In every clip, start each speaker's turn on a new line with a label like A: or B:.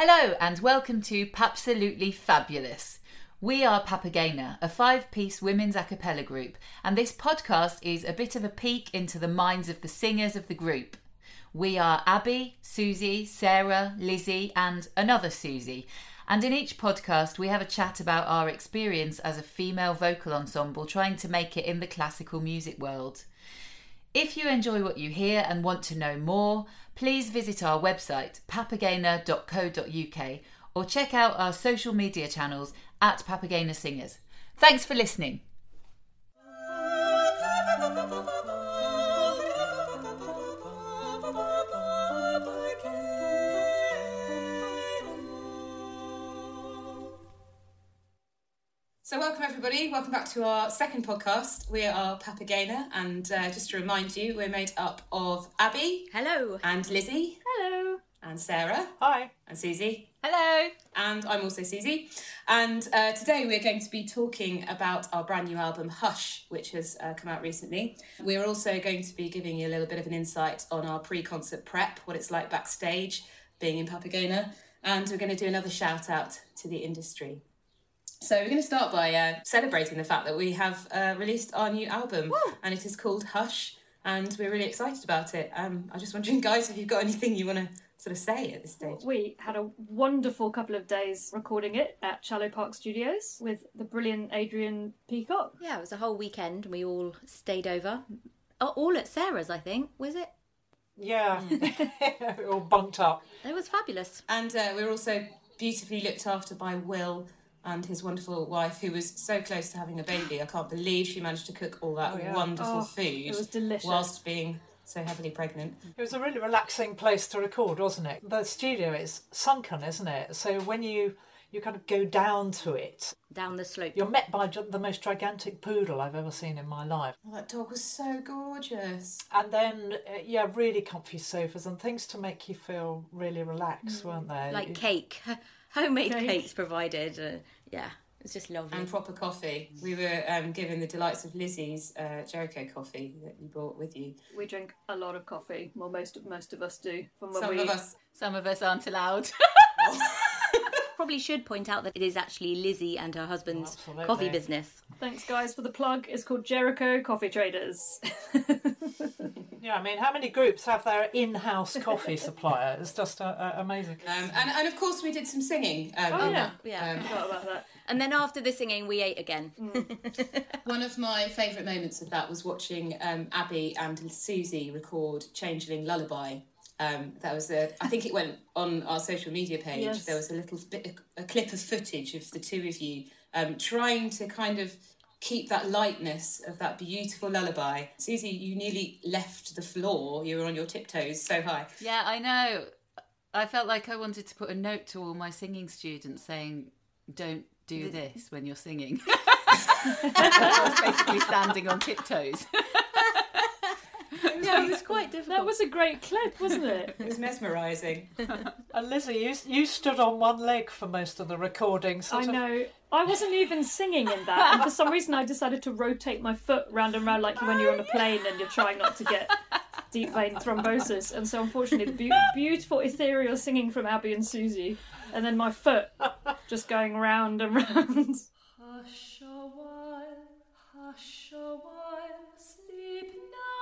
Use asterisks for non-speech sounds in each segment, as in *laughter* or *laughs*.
A: Hello and welcome to Papsalutely Fabulous. We are Papagena, a five piece women's a cappella group, and this podcast is a bit of a peek into the minds of the singers of the group. We are Abby, Susie, Sarah, Lizzie, and another Susie. And in each podcast, we have a chat about our experience as a female vocal ensemble trying to make it in the classical music world. If you enjoy what you hear and want to know more, please visit our website papagena.co.uk or check out our social media channels at Papagena Singers. Thanks for listening.
B: So, welcome everybody. Welcome back to our second podcast. We are Papagena, and uh, just to remind you, we're made up of Abby
C: Hello.
B: and Lizzie
C: Hello.
B: and Sarah
D: Hi.
B: and Susie,
A: Hello.
B: and I'm also Susie. And uh, today we're going to be talking about our brand new album Hush, which has uh, come out recently. We're also going to be giving you a little bit of an insight on our pre-concert prep, what it's like backstage, being in Papagena, and we're going to do another shout out to the industry. So we're going to start by uh, celebrating the fact that we have uh, released our new album, and it is called Hush, and we're really excited about it. Um, I'm just wondering, guys, if you've got anything you want to sort of say at this stage.
E: We had a wonderful couple of days recording it at Challow Park Studios with the brilliant Adrian Peacock.
C: Yeah, it was a whole weekend. And we all stayed over. All at Sarah's, I think. Was it?
D: Yeah. We're *laughs* all bunked up.
C: It was fabulous.
B: And uh, we're also beautifully looked after by Will and his wonderful wife, who was so close to having a baby. I can't believe she managed to cook all that
D: Oh, yeah.
B: wonderful
E: Oh,
B: food
E: it was delicious.
B: whilst being so heavily pregnant.
D: It was a really relaxing place to record, wasn't it? The studio is sunken, isn't it? So when you you kind of go down to it,
C: Down the slope.
D: you're met by the most gigantic poodle I've ever seen in my life.
B: Oh, that dog was so gorgeous.
D: And then, uh, yeah, really comfy sofas and things to make you feel really relaxed, weren't they?
C: like
D: You-
C: cake. *laughs* Homemade
E: Cake.
C: cakes provided. Uh, yeah, it's just lovely.
B: And proper coffee. We were um, given the delights of Lizzie's uh, Jericho coffee that you brought with you.
E: We drink a lot of coffee. Well, most of most of us do. From when
B: Some
E: we,
B: of us.
A: Some of us aren't allowed. *laughs* *laughs*
C: Probably should point out that it is actually Lizzie and her husband's
D: Absolutely.
C: coffee business.
E: Thanks, guys, for the plug. It's called Jericho Coffee Traders. *laughs*
D: yeah, I mean, how many groups have their in-house coffee *laughs* supplier? It's just uh, uh, amazing.
B: Um, and, and of course, we did some singing. Um,
E: Oh yeah,
B: that.
C: Yeah.
B: Um,
E: forgot about that.
C: And then after the singing, we ate again. *laughs*
B: One of my favourite moments of that was watching um, Abby and Susie record Changeling Lullaby. Um, that was a, I think it went on our social media page.
E: Yes.
B: There was a little bit, a clip of footage of the two of you um, trying to kind of keep that lightness of that beautiful lullaby. Susie, you nearly left the floor. You were on your tiptoes so high.
A: yeah, I know. I felt like I wanted to put a note to all my singing students saying, don't do this when you're singing. I was *laughs* basically standing on tiptoes. *laughs* *laughs*
C: yeah, it was quite difficult.
E: That was a great clip, wasn't it? *laughs*
B: It was mesmerising. *laughs*
D: And Lizzie, you, you stood on one leg for most of the recording.
E: I
D: of-
E: know. I wasn't even singing in that, and for some reason, I decided to rotate my foot round and round like when you're on a plane and you're trying not to get deep vein thrombosis. And so, unfortunately, the beautiful ethereal singing from Abby and Susie, and then my foot just going round and round.
F: Hush a while, hush a while, sleep now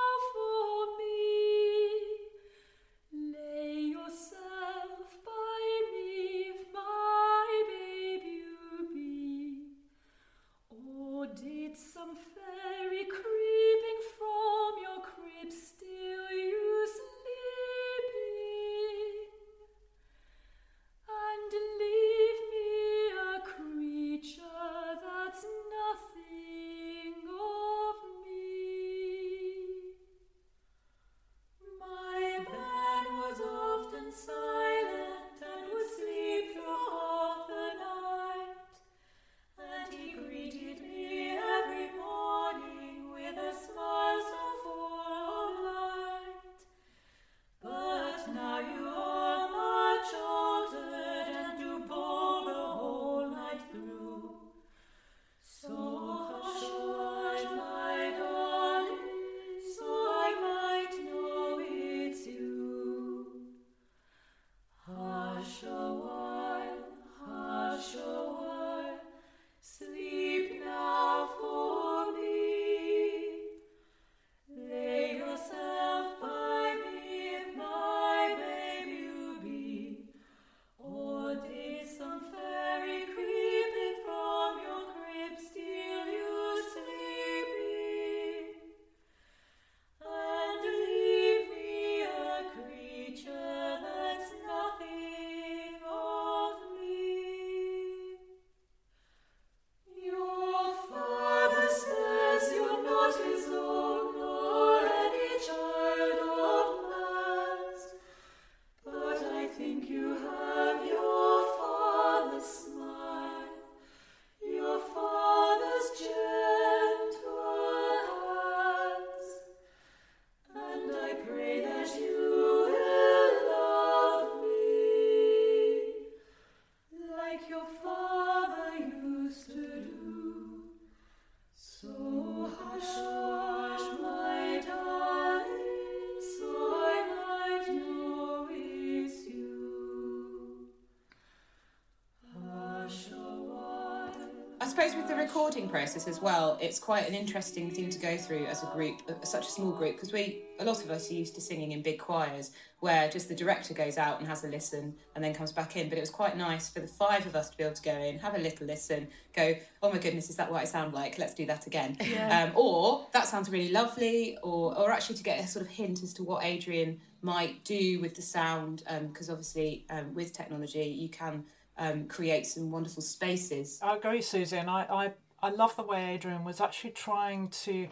B: recording process as well, it's quite an interesting thing to go through as a group, uh, such a small group, because we, a lot of us are used to singing in big choirs where just the director goes out and has a listen and then comes back in. But it was quite nice for the five of us to be able to go in, have a little listen, go, oh my goodness, is that what I sound like? Let's do that again.
E: Yeah.
B: Um, or that sounds really lovely, or, or actually to get a sort of hint as to what Adrian might do with the sound, because obviously um, with technology you can um, create some wonderful spaces.
D: I agree, Susie, and I, I, I love the way Adrian was actually trying to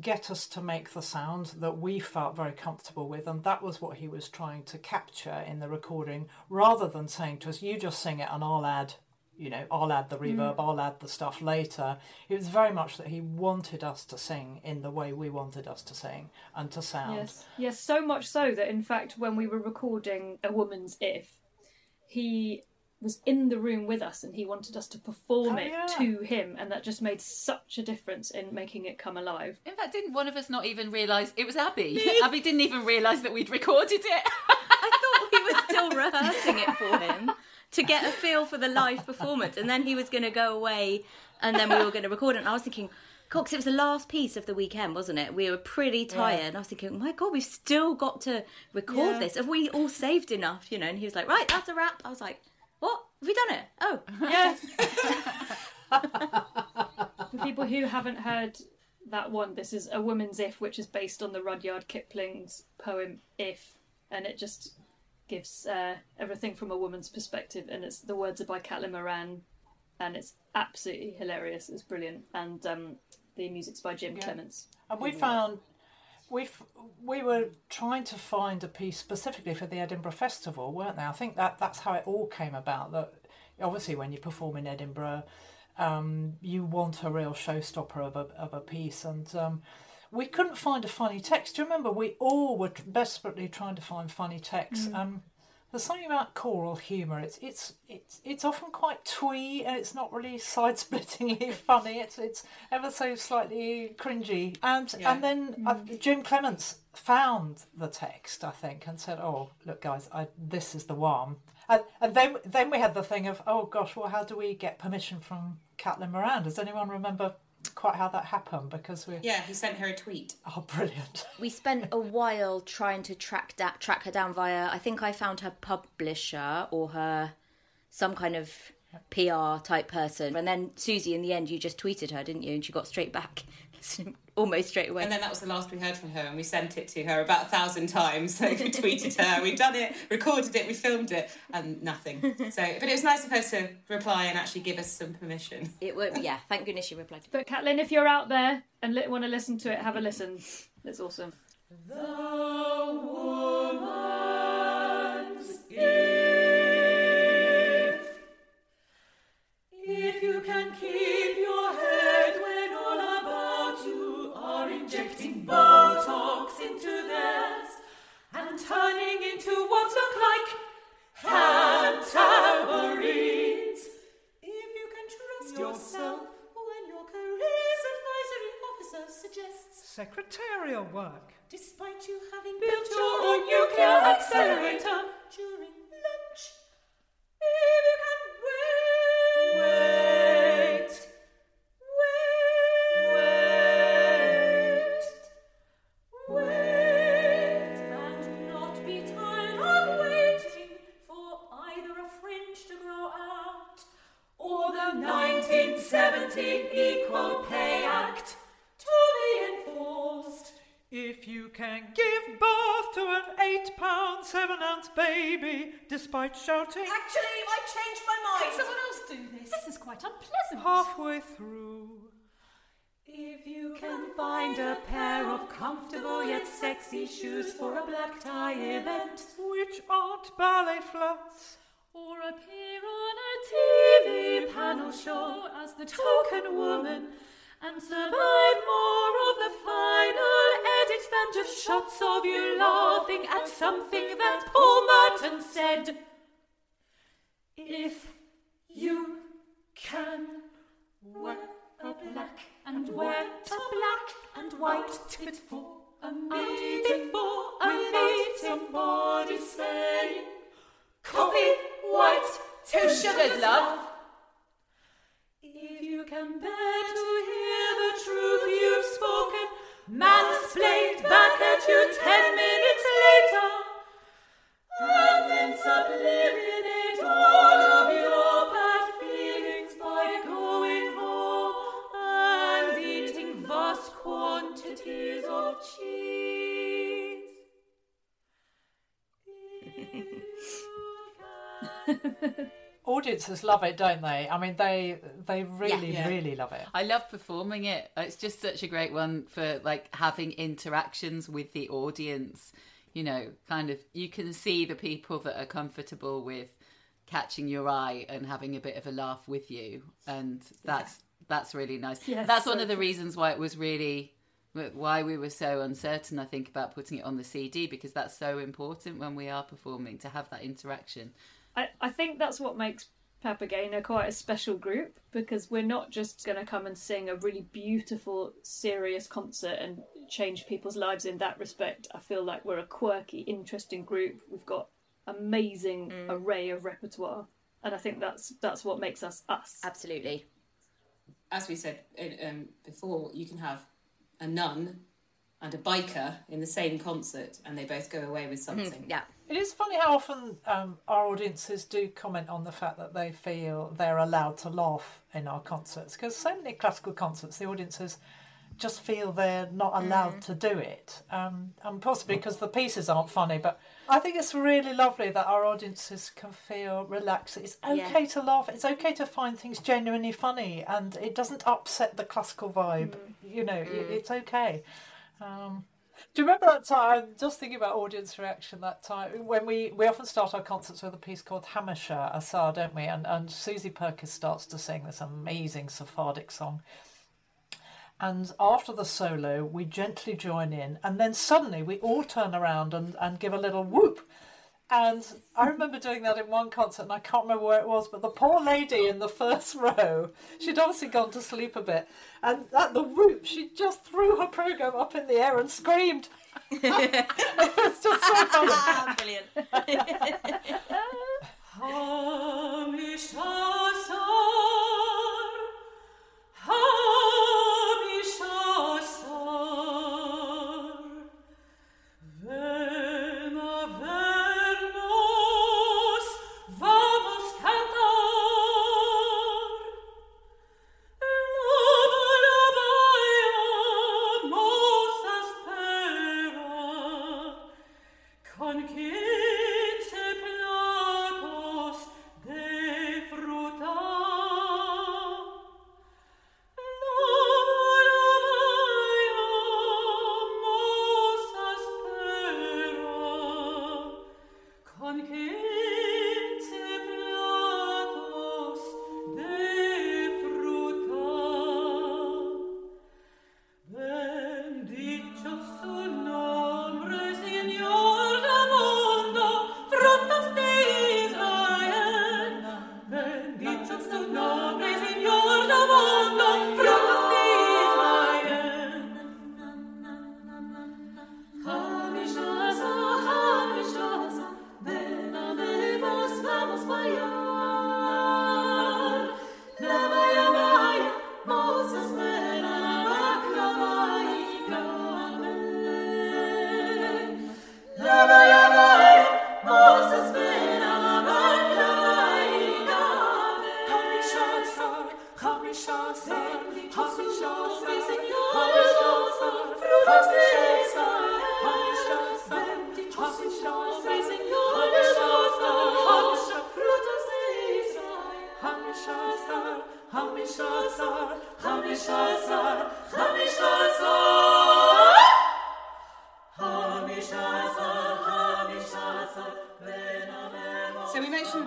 D: get us to make the sound that we felt very comfortable with, and that was what he was trying to capture in the recording, rather than saying to us, "You just sing it, and I'll add." You know, I'll add the reverb, mm. I'll add the stuff later. It was very much that he wanted us to sing in the way we wanted us to sing and to sound.
E: Yes, yes, so much so that in fact, when we were recording A Woman's If, he was in the room with us and he wanted us to perform
D: Oh,
E: it
D: yeah.
E: to him, and that just made such a difference in making it come alive.
A: In fact, didn't one of us not even realise it was Abby? *laughs* Abby didn't even realise that we'd recorded it. *laughs*
C: I thought we were still rehearsing it for him to get a feel for the live performance, and then he was going to go away, and then we were going to record it. And I was thinking, Cox, it was the last piece of the weekend, wasn't it? We were pretty tired, and I was thinking, oh my God, we've still got to record
D: Yeah.
C: this. Have we all saved enough? You know? And he was like, right, that's a wrap. I was like, what? Have we done it? Oh, *laughs*
E: Yeah. *laughs* For people who haven't heard that one, this is A Woman's If, which is based on the Rudyard Kipling's poem If, and it just gives uh, everything from a woman's perspective. And it's the words are by Caitlin Moran, and it's absolutely hilarious. It's brilliant, and um, the music's by Jim Clements.
D: And we found we we were trying to find a piece specifically for the Edinburgh Festival, weren't they? I think that that's how it all came about. That obviously when you perform in Edinburgh, um, you want a real showstopper of a of a piece, and um, we couldn't find a funny text. Do you remember? We all were desperately trying to find funny text. Um, there's something about choral humour. It's it's it's it's often quite twee and it's not really *laughs* side-splittingly funny. It's it's ever so slightly cringy. And and then uh, Jim Clements found the text, I think, and said, "Oh, look, guys, I, this is the one." And, and then then we had the thing of, "Oh gosh, well, how do we get permission from Caitlin Moran?" Does anyone remember quite how that happened? Because we
B: Yeah, he sent her a tweet.
D: oh, brilliant. *laughs*
C: we spent a while trying to track da- track her down via. I think I found her publisher or her some kind of PR type person, and then Susie. In the end, you just tweeted her, didn't you? And she got straight back, almost straight away.
B: And then that was the last we heard from her, and we sent it to her about a thousand times. *laughs* So we tweeted her, we've done it, recorded it, we filmed it, and nothing. So, but it was nice of her to reply and actually give us some permission.
C: It was yeah. Thank goodness she replied.
E: But Caitlin, if you're out there and li- want to listen to it, have a listen. It's awesome.
F: If
G: work.
F: despite you having built your own nuclear accelerator during If you can
G: give birth to an eight pound, seven ounce baby despite shouting
F: Actually, I've changed my mind. Can someone else do this? This is quite unpleasant.
G: halfway through.
F: If you can find a pair of comfortable yet sexy shoes for a black tie event,
G: Which aren't ballet flats.
F: or appear on a TV panel show as the token woman, and survive more of the final edit than just shots of you laughing at something that Paul Merton said. If you can wear a black and wear a black and white tit for a meeting for a meeting, somebody saying coffee white
A: Two sugars, love.
D: Audiences love it, don't they? I mean, they they really
B: Yeah.
D: really love it.
A: I love performing it. It's just such a great one for like having interactions with the audience. You know, kind of you can see the people that are comfortable with catching your eye and having a bit of a laugh with you, and that's that's really nice.
E: Yes,
A: that's one of the reasons why it was really why we were so uncertain. I think about putting it on the CD because that's so important when we are performing to have that interaction.
E: I, I think that's what makes Papagena quite a special group because we're not just going to come and sing a really beautiful, serious concert and change people's lives in that respect. I feel like we're a quirky, interesting group. We've got amazing array of repertoire, and I think that's that's what makes us us.
C: Absolutely.
B: As we said um, before, you can have a nun and a biker in the same concert, and they both go away with something.
C: Yeah.
D: It is funny how often um, our audiences do comment on the fact that they feel they're allowed to laugh in our concerts because so many classical concerts, the audiences just feel they're not allowed to do it, um, and possibly because the pieces aren't funny. But I think it's really lovely that our audiences can feel relaxed. It's okay to laugh. It's okay to find things genuinely funny, and it doesn't upset the classical vibe. You know, it, it's okay. Um, do you remember that time? Just thinking about audience reaction that time when we we often start our concerts with a piece called Hamisha Asar, don't we? And and Susie Perkins starts to sing this amazing Sephardic song. And after the solo, we gently join in, and then suddenly we all turn around and, and give a little whoop. And I remember doing that in one concert, and I can't remember where it was, but the poor lady in the first *laughs* row, she'd obviously gone to sleep a bit, and at the whoop, she just threw her program up in the air and screamed. *laughs* it was just so *laughs* funny.
C: Brilliant.
F: Ven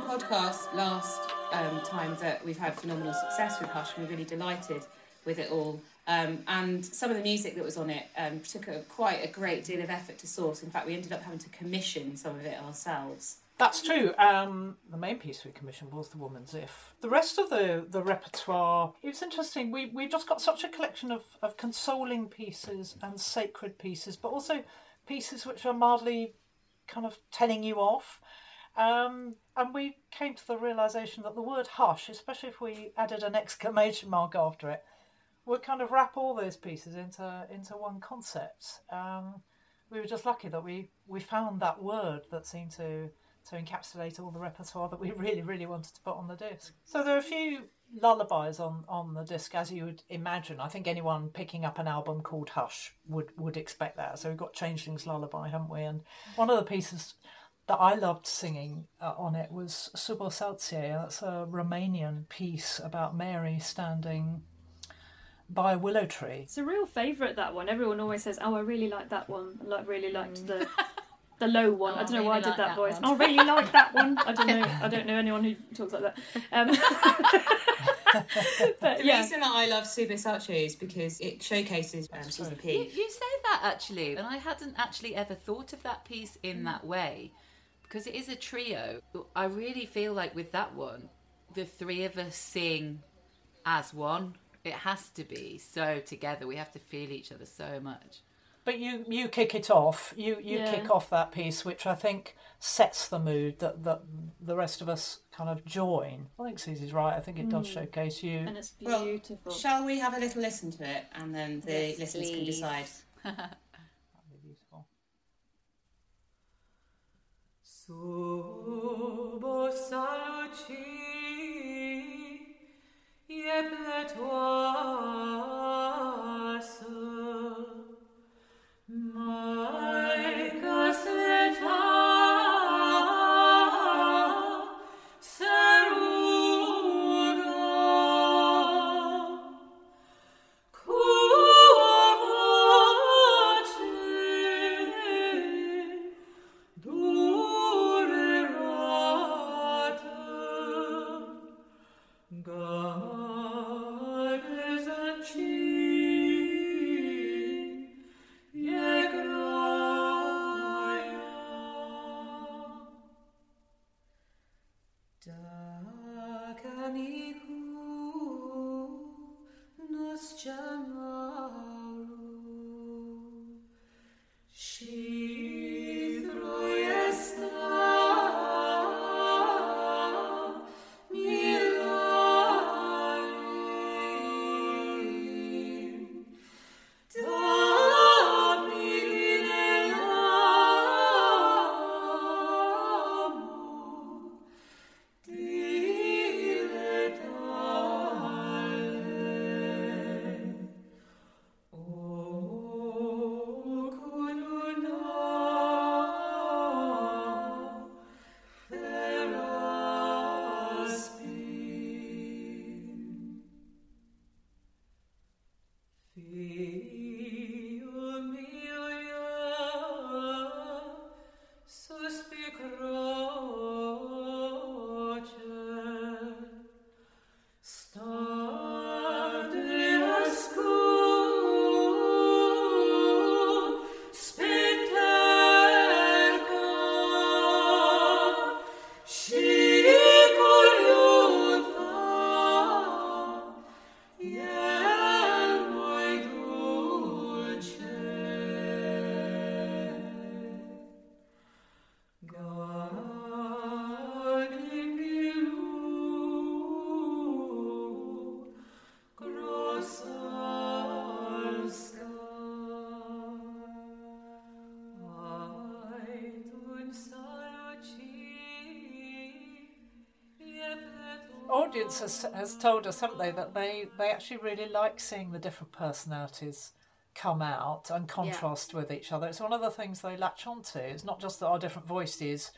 B: podcast last um, time that we've had phenomenal success with Hush, and we're really delighted with it all. Um, and some of the music that was on it um, took a, quite a great deal of effort to source. In fact, we ended up having to commission some of it ourselves.
D: That's true. Um, the main piece we commissioned was The Woman's If. The rest of the, the repertoire, it was interesting. We, we just got such a collection of, of consoling pieces and sacred pieces, but also pieces which are mildly kind of telling you off. Um, and we came to the realization that the word hush, especially if we added an exclamation mark after it, would kind of wrap all those pieces into into one concept. Um, we were just lucky that we, we found that word that seemed to to encapsulate all the repertoire that we *laughs* really, really wanted to put on the disc. So there are a few lullabies on, on the disc, as you would imagine. I think anyone picking up an album called Hush would, would expect that. So we've got Changeling's Lullaby, haven't we? And one of the pieces that I loved singing uh, on it was Sub o salcie. That's a Romanian piece about Mary standing by a willow tree.
E: It's a real favourite that one. Everyone always says, "Oh, I really like that one. I like really liked the the low one." I
A: Oh,
E: don't know why I did
A: like
E: that,
A: that
E: voice.
A: I
E: Oh, really like that one. I don't know. *laughs* I don't know anyone who talks like that. Um, *laughs* but
B: The
E: yeah,
B: reason that I love Sub o salcie is because it showcases um, Susan
A: You,
B: P.
A: you say that actually, and I hadn't actually ever thought of that piece in that way because it is a trio. I really feel like with that one, the three of us sing as one. It has to be so together. We have to feel each other so much.
D: But you, you kick it off. You you
E: Yeah.
D: kick off that piece, which I think sets the mood that, that the rest of us kind of join. I think Susie's right. I think it does mm. showcase you.
E: and it's beautiful. Well.
B: Shall we have a little listen to it and then the
C: Yes,
B: listeners can decide? *laughs*
F: Subo saluci, ie pletua
D: Audience has, has told us, haven't they, that they, they actually really like seeing the different personalities come out and contrast with each other. It's one of the things they latch onto. It's not just that our different voices,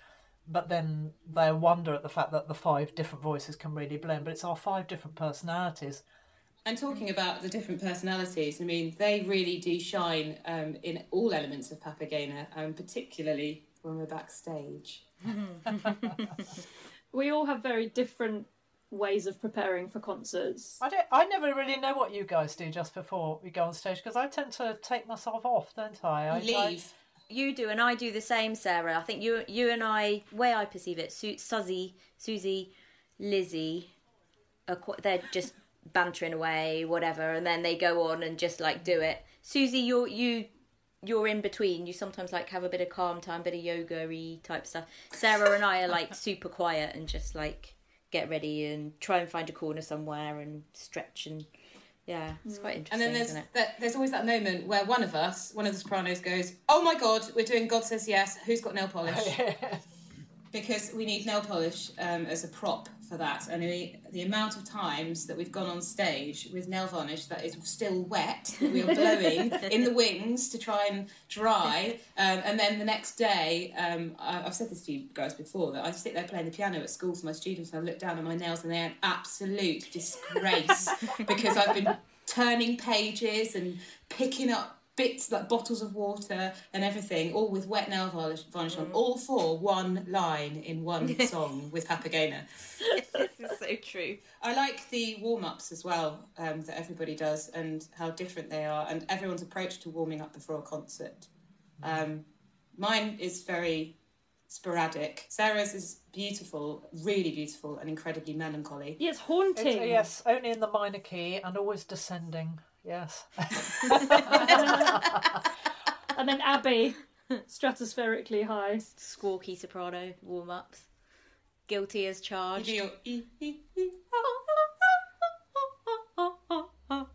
D: but then they wonder at the fact that the five different voices can really blend. But it's our five different personalities.
B: And talking about the different personalities, I mean, they really do shine um, in all elements of Papagena, and particularly when we're backstage. *laughs*
E: we all have very different ways of preparing for concerts.
D: I don't. I never really know what you guys do just before we go on stage because I tend to take myself off, don't I? I
B: You
D: I-
B: leave.
C: You do, and I do the same, Sarah. I think you, you and I, way I perceive it, Su- Suzy, Susie, Lizzie, are qu- they're just bantering away, whatever, and then they go on and just like do it. Susie, you're you, you're in between. You sometimes like have a bit of calm time, bit of yoga-y type stuff. Sarah and I are like *laughs* super quiet and just like get ready and try and find a corner somewhere and stretch and yeah, it's quite interesting.
B: And then there's
C: isn't it?
B: that, there's always that moment where one of us, one of the sopranos, goes, "Oh my God, we're doing God Says Yes. Who's got nail polish?" *laughs* because we need nail polish um, as a prop for that. And the, the amount of times that we've gone on stage with nail varnish that is still wet, that we are blowing *laughs* in the wings to try and dry. Um, and then the next day, um, I, I've said this to you guys before, that I sit there playing the piano at school for my students and I look down at my nails and they're an absolute disgrace *laughs* because I've been turning pages and picking up bits like bottles of water and everything, all with wet nail varnish, varnish on, all for one line in one *laughs* song with Papagena. *laughs*
C: this is so true.
B: I like the warm ups as well um, that everybody does and how different they are, and everyone's approach to warming up before a concert. Um, mine is very sporadic. Sarah's is beautiful, really beautiful, and incredibly melancholy.
E: Yeah, it's
D: It's,
E: haunting.
D: yes, only in the minor key and always descending. Yes. *laughs*
E: And then Abby, stratospherically high.
C: Squawky soprano warm ups. Guilty as charged.
B: do your e. Ah.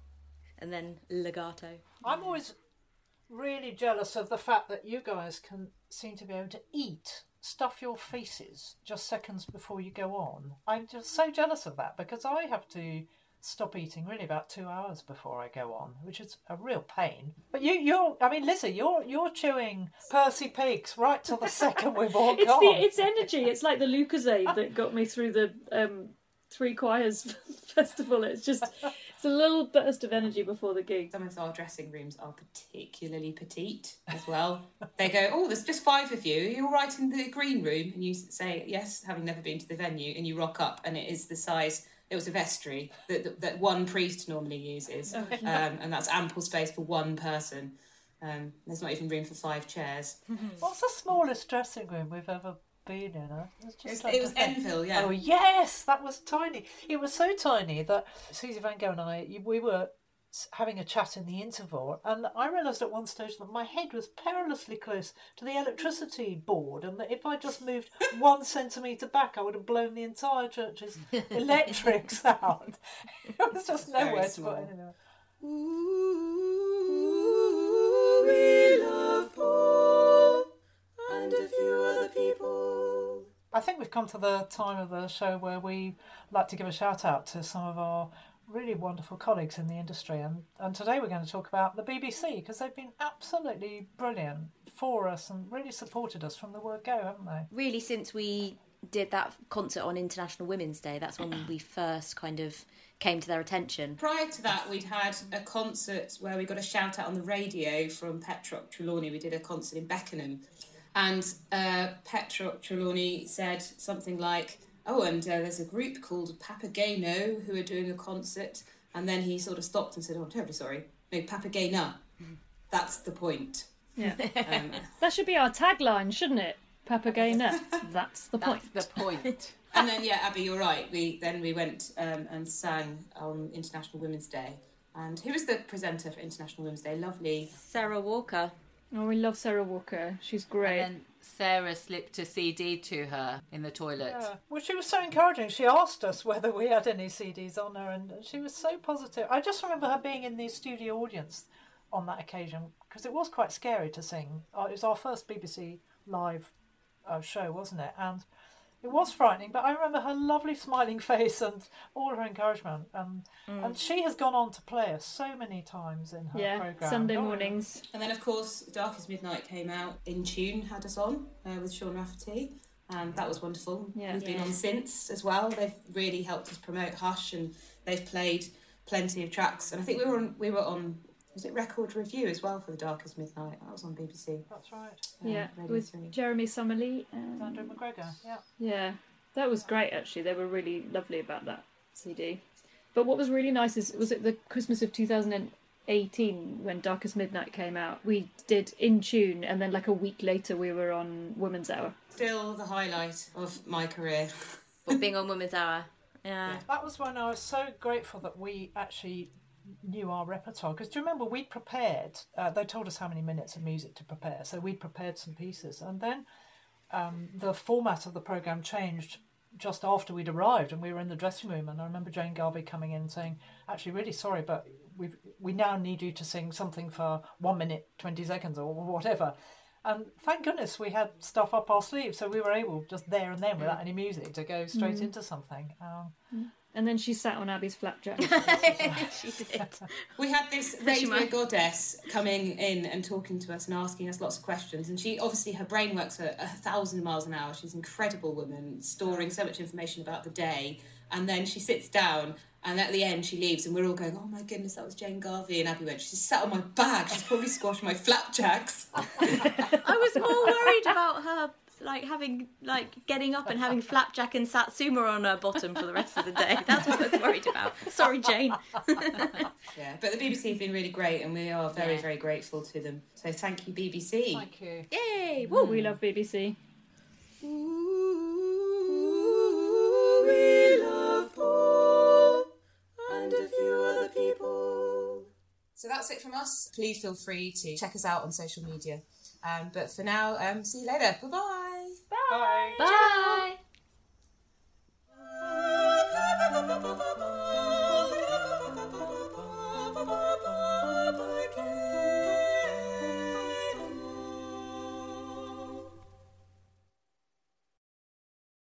C: And then legato.
D: I'm always really jealous of the fact that you guys can seem to be able to eat, stuff your faces just seconds before you go on. I'm just so jealous of that because I have to stop eating really about two hours before I go on, which is a real pain. But you, you're, I mean, Lizzie, you're you're chewing Percy Pigs right till the second we've all *laughs*
E: It's
D: gone.
E: the it's energy. It's like the Lucozade that got me through the um, Three Choirs *laughs* festival. It's just it's a little burst of energy before the gig.
B: Some of our dressing rooms are particularly petite as well. they go, Oh, there's just five of you. Are you all right in the green room? And you say, Yes, having never been to the venue. And you rock up, and it is the size. It was a vestry that, that, that one priest normally uses. Um, and that's ample space for one person. Um, there's not even room for five chairs. *laughs*
D: What's the smallest dressing room we've ever been in? Huh?
B: It
D: just
B: was,
D: like
B: it was. Enfield, yeah.
D: Oh yes, that was tiny. It was so tiny that Susie Vango and I we were having a chat in the interval, and I realised at one stage that my head was perilously close to the electricity board, and that if I just moved *laughs* one centimetre back, I would have blown the entire church's electrics *laughs* out. It was just
B: Very
D: nowhere to
B: small.
D: put anything.
F: We love Paul and a few other people.
D: I think we've come to the time of the show where we like to give a shout out to some of our really wonderful colleagues in the industry. And, and today we're going to talk about the BBC because they've been absolutely brilliant for us and really supported us from the word go, haven't they?
C: Really, since we did that concert on International Women's Day, that's when we first kind of came to their attention.
B: Prior to that, we'd had a concert where we got a shout out on the radio from Petroc Trelawny. We did a concert in Beckenham. And uh, Petroc Trelawny said something like, Oh, and uh, there's a group called Papageno who are doing a concert. And then he sort of stopped and said, Oh, I'm terribly sorry. No, Papagena. That's the point.
E: Yeah, *laughs*
B: Um,
E: that should be our tagline, shouldn't it? Papagena. *laughs* That's the point.
A: That's the point. *laughs*
B: and then, yeah, Abby, you're right. We Then we went um, and sang on International Women's Day. And who was the presenter for International Women's Day? Lovely.
C: Sarah Walker.
E: Oh, we love Sarah Walker. She's great.
A: and then Sarah slipped a CD to her in the toilet.
D: Yeah. Well, she was so encouraging. She asked us whether we had any CDs on her, and she was so positive. I just remember her being in the studio audience on that occasion because it was quite scary to sing. Uh, It was our first BBC live uh, show, wasn't it? And it was frightening, but I remember her lovely smiling face and all her encouragement. Um, And she has gone on to play us so many times in her
E: yeah,
D: programme.
E: Sunday mornings.
B: And then, of course, Darkest Midnight came out in tune, had us on uh, with Sean Rafferty, and that was wonderful.
E: Yeah.
B: We've been
C: Yeah.
B: on since as well. They've really helped us promote Hush, and they've played plenty of tracks. And I think we were on, we were on was it Record Review as well for the Darkest Midnight? That was on BBC.
D: That's right.
B: um,
E: yeah,
B: Radio
E: with
B: 3.
E: Jeremy Summerly. And,
D: Andrew McGregor, yeah.
E: yeah, that was great. Actually, they were really lovely about that CD. But what was really nice is was it the Christmas of 2018 when Darkest Midnight came out? We did in tune, and then like a week later we were on Women's Hour.
B: Still the highlight of my career.
C: But being on Women's Hour. Yeah.
D: That was when I was so grateful that we actually knew our repertoire. Because do you remember we prepared? Uh, they told us how many minutes of music to prepare, so we prepared some pieces, and then um, the format of the program changed just after we'd arrived, and we were in the dressing room. And I remember Jane Garvey coming in saying, "Actually, really sorry, but we we now need you to sing something for one minute twenty seconds or whatever." And thank goodness we had stuff up our sleeves, so we were able just there and then, without any music, to go straight into something. Um,
E: And then she sat on Abby's flapjack. *laughs* *laughs*
C: she did. *laughs*
B: We had this
C: she
B: radio goddess coming in and talking to us and asking us lots of questions. And she obviously her brain works at a thousand miles an hour. She's an incredible woman, storing so much information about the day. And then she sits down, and at the end she leaves, and we're all going, "Oh my goodness, that was Jane Garvey." And Abby went, "She sat on my bag. She's probably squashed my flapjacks."
C: I was more worried about her like having like getting up and having flapjack and satsuma on her bottom for the rest of the day. *laughs* That's what I was worried about. Sorry, Jane. *laughs*
B: yeah, but the BBC have been really great, and we are very,
C: Yeah.
B: very grateful to them. So thank you, BBC.
D: thank you.
C: Yay!
E: Woo, we love BBC.
F: Ooh, We love Paul and a few other people.
B: So that's it from us. Please feel free to check us out on social media. Um, but for now, um, see you later. Bye bye bye.
D: Bye.
A: Bye.